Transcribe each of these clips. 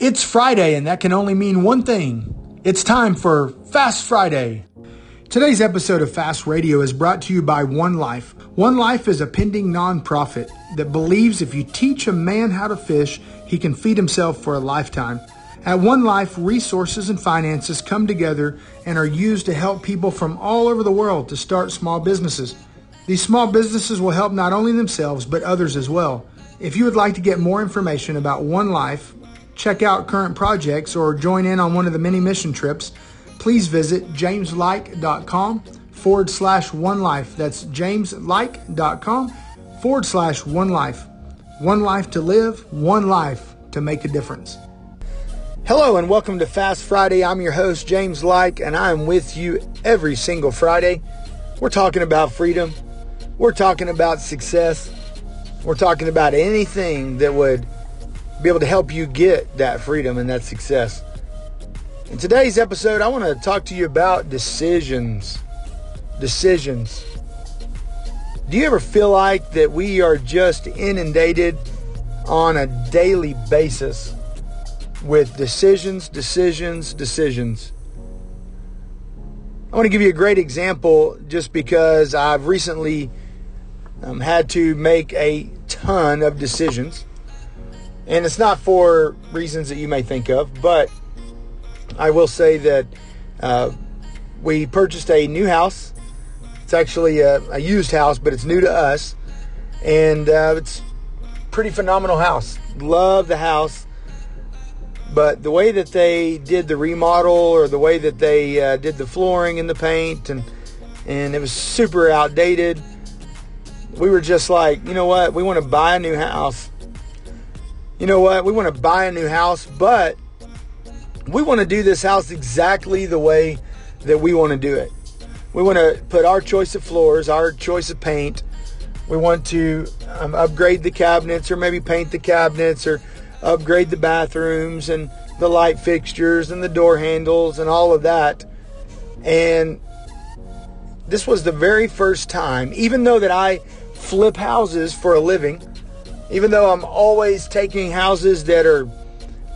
It's Friday, and that can only mean one thing. It's time for Fast Friday. Today's episode of Fast Radio is brought to you by One Life. One Life is a pending nonprofit that believes if you teach a man how to fish, he can feed himself for a lifetime. At One Life, resources and finances come together and are used to help people from all over the world to start small businesses. These small businesses will help not only themselves, but others as well. If you would like to get more information about One Life, check out current projects, or join in on one of the many mission trips, please visit jameslike.com forward slash one life. That's jameslike.com forward slash one life. One life to live, one life to make a difference. Hello and welcome to Fast Friday. I'm your host, James Like, and I'm with you every single Friday. We're talking about freedom, we're talking about success, we're talking about anything that would be able to help you get that freedom and that success. In today's episode, I want to talk to you about decisions. Decisions. Do you ever feel like that we are just inundated on a daily basis with decisions, decisions, decisions? I want to give you a great example just because I've recently um, had to make a ton of decisions and it's not for reasons that you may think of, but I will say that uh, we purchased a new house. It's actually a, a, used house, but it's new to us, and uh, it's pretty phenomenal house. Love the house, but the way that they did the remodel, or the way that they uh, did the flooring and the paint, and and it was super outdated. We were just like, you know what? We want to buy a new house you know what? We want to buy a new house, but we want to do this house exactly the way that we want to do it. We want to put our choice of floors, our choice of paint. We want to um, upgrade the cabinets or maybe paint the cabinets or upgrade the bathrooms and the light fixtures and the door handles and all of that. And this was the very first time, even though that I flip houses for a living, even though I'm always taking houses that are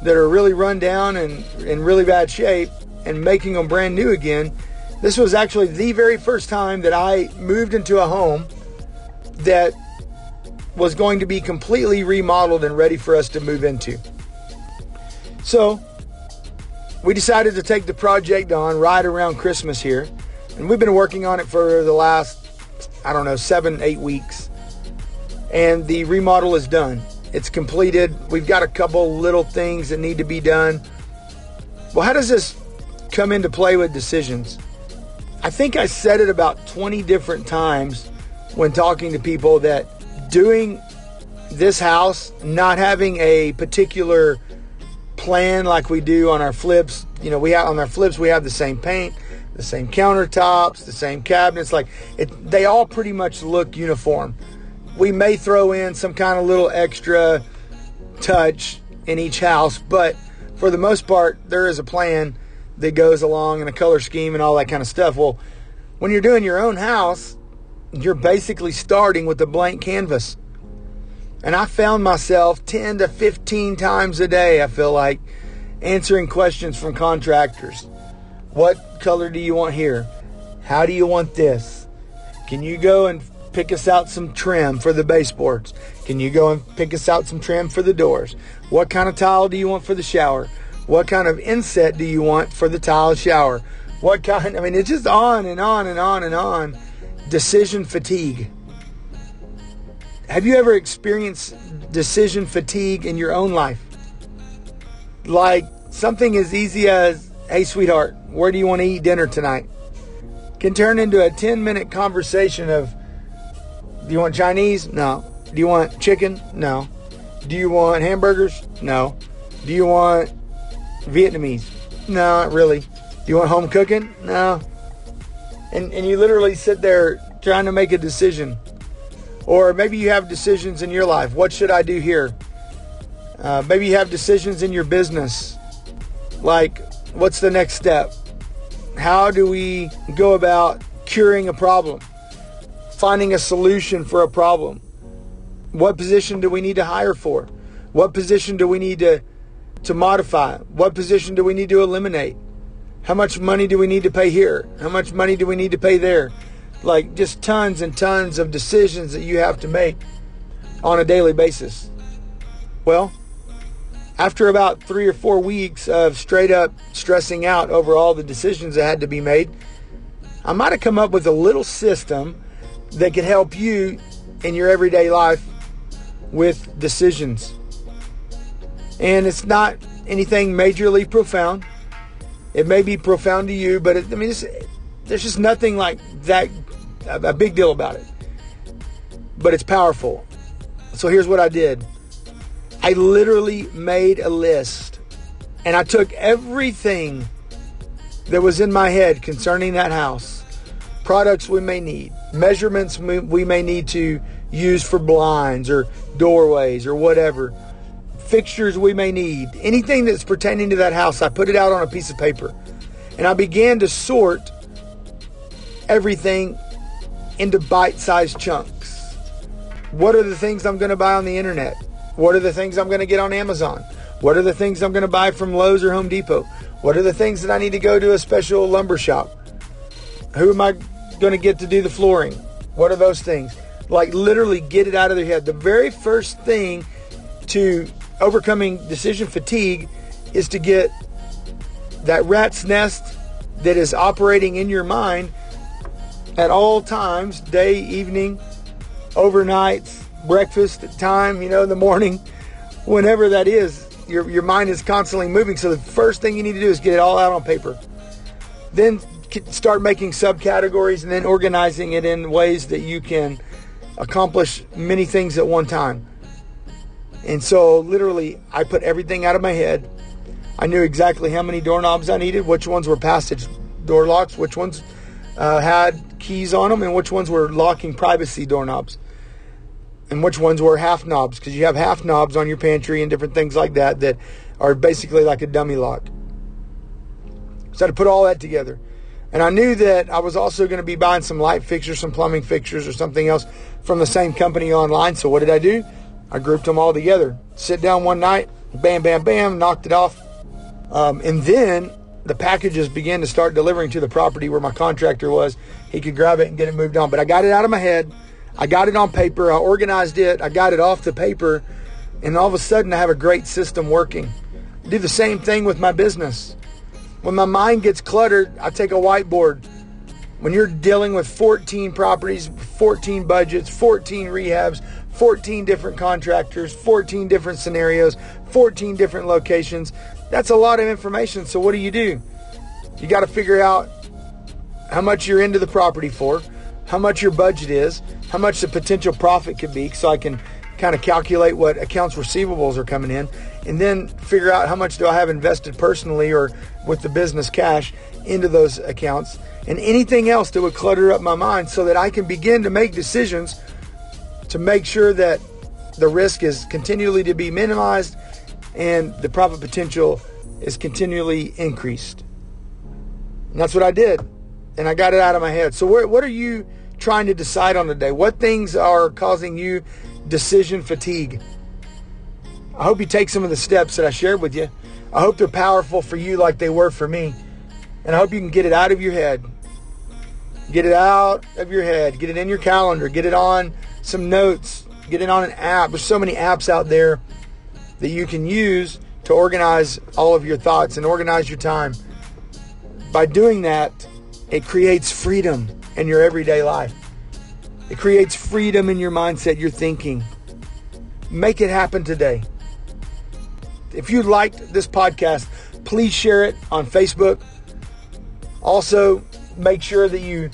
that are really run down and in really bad shape and making them brand new again, this was actually the very first time that I moved into a home that was going to be completely remodeled and ready for us to move into. So, we decided to take the project on right around Christmas here, and we've been working on it for the last, I don't know, seven, eight weeks and the remodel is done. It's completed. We've got a couple little things that need to be done. Well, how does this come into play with decisions? I think I said it about 20 different times when talking to people that doing this house, not having a particular plan like we do on our flips, you know, we have on our flips, we have the same paint, the same countertops, the same cabinets, like it, they all pretty much look uniform we may throw in some kind of little extra touch in each house, but for the most part, there is a plan that goes along and a color scheme and all that kind of stuff. Well, when you're doing your own house, you're basically starting with a blank canvas. And I found myself 10 to 15 times a day, I feel like, answering questions from contractors. What color do you want here? How do you want this? Can you go and pick us out some trim for the baseboards? Can you go and pick us out some trim for the doors? What kind of tile do you want for the shower? What kind of inset do you want for the tile shower? What kind? I mean, it's just on and on and on and on. Decision fatigue. Have you ever experienced decision fatigue in your own life? Like something as easy as, hey, sweetheart, where do you want to eat dinner tonight? Can turn into a 10 minute conversation of, do you want Chinese? No. Do you want chicken? No. Do you want hamburgers? No. Do you want Vietnamese? No, not really. Do you want home cooking? No. And, and you literally sit there trying to make a decision. Or maybe you have decisions in your life. What should I do here? Uh, maybe you have decisions in your business. Like, what's the next step? How do we go about curing a problem? Finding a solution for a problem. What position do we need to hire for? What position do we need to to modify? What position do we need to eliminate? How much money do we need to pay here? How much money do we need to pay there? Like just tons and tons of decisions that you have to make on a daily basis. Well, after about three or four weeks of straight up stressing out over all the decisions that had to be made, I might have come up with a little system that could help you in your everyday life with decisions. And it's not anything majorly profound. It may be profound to you, but it, I mean, there's just nothing like that, a big deal about it. But it's powerful. So here's what I did I literally made a list and I took everything that was in my head concerning that house products we may need, measurements we may need to use for blinds or doorways or whatever, fixtures we may need, anything that's pertaining to that house. I put it out on a piece of paper and I began to sort everything into bite sized chunks. What are the things I'm going to buy on the internet? What are the things I'm going to get on Amazon? What are the things I'm going to buy from Lowe's or Home Depot? What are the things that I need to go to a special lumber shop? Who am I going to get to do the flooring? What are those things? Like literally get it out of their head. The very first thing to overcoming decision fatigue is to get that rat's nest that is operating in your mind at all times, day, evening, overnights, breakfast time, you know, in the morning, whenever that is, your, your mind is constantly moving. So the first thing you need to do is get it all out on paper. Then start making subcategories and then organizing it in ways that you can accomplish many things at one time. And so literally, I put everything out of my head. I knew exactly how many doorknobs I needed, which ones were passage door locks, which ones uh, had keys on them, and which ones were locking privacy doorknobs and which ones were half knobs because you have half knobs on your pantry and different things like that that are basically like a dummy lock. So I had to put all that together. And I knew that I was also going to be buying some light fixtures, some plumbing fixtures, or something else from the same company online. So what did I do? I grouped them all together. Sit down one night, bam, bam, bam, knocked it off. Um, and then the packages began to start delivering to the property where my contractor was. He could grab it and get it moved on. But I got it out of my head. I got it on paper, I organized it, I got it off the paper, and all of a sudden I have a great system working. I do the same thing with my business. When my mind gets cluttered, I take a whiteboard. When you're dealing with 14 properties, 14 budgets, 14 rehabs, 14 different contractors, 14 different scenarios, 14 different locations, that's a lot of information. So, what do you do? You got to figure out how much you're into the property for, how much your budget is, how much the potential profit could be, so I can kind of calculate what accounts receivables are coming in, and then figure out how much do I have invested personally or with the business cash into those accounts, and anything else that would clutter up my mind, so that I can begin to make decisions to make sure that the risk is continually to be minimized and the profit potential is continually increased. And that's what I did. And I got it out of my head. So, what are you trying to decide on today? What things are causing you decision fatigue? I hope you take some of the steps that I shared with you. I hope they're powerful for you like they were for me. And I hope you can get it out of your head. Get it out of your head. Get it in your calendar. Get it on some notes. Get it on an app. There's so many apps out there that you can use to organize all of your thoughts and organize your time. By doing that, it creates freedom in your everyday life. It creates freedom in your mindset, your thinking. Make it happen today. If you liked this podcast, please share it on Facebook. Also, make sure that you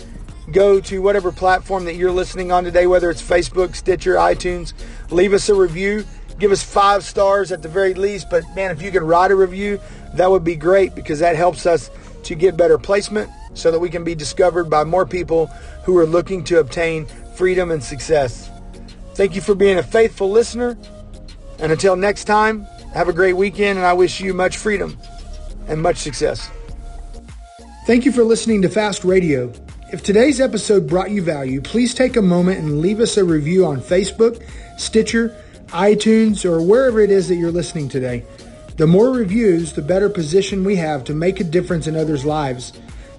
go to whatever platform that you're listening on today, whether it's Facebook, Stitcher, iTunes. Leave us a review. Give us five stars at the very least. But man, if you could write a review, that would be great because that helps us to get better placement so that we can be discovered by more people who are looking to obtain freedom and success. Thank you for being a faithful listener. And until next time, have a great weekend, and I wish you much freedom and much success. Thank you for listening to Fast Radio. If today's episode brought you value, please take a moment and leave us a review on Facebook, Stitcher, iTunes, or wherever it is that you're listening today. The more reviews, the better position we have to make a difference in others' lives.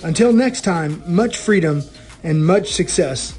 Until next time, much freedom and much success.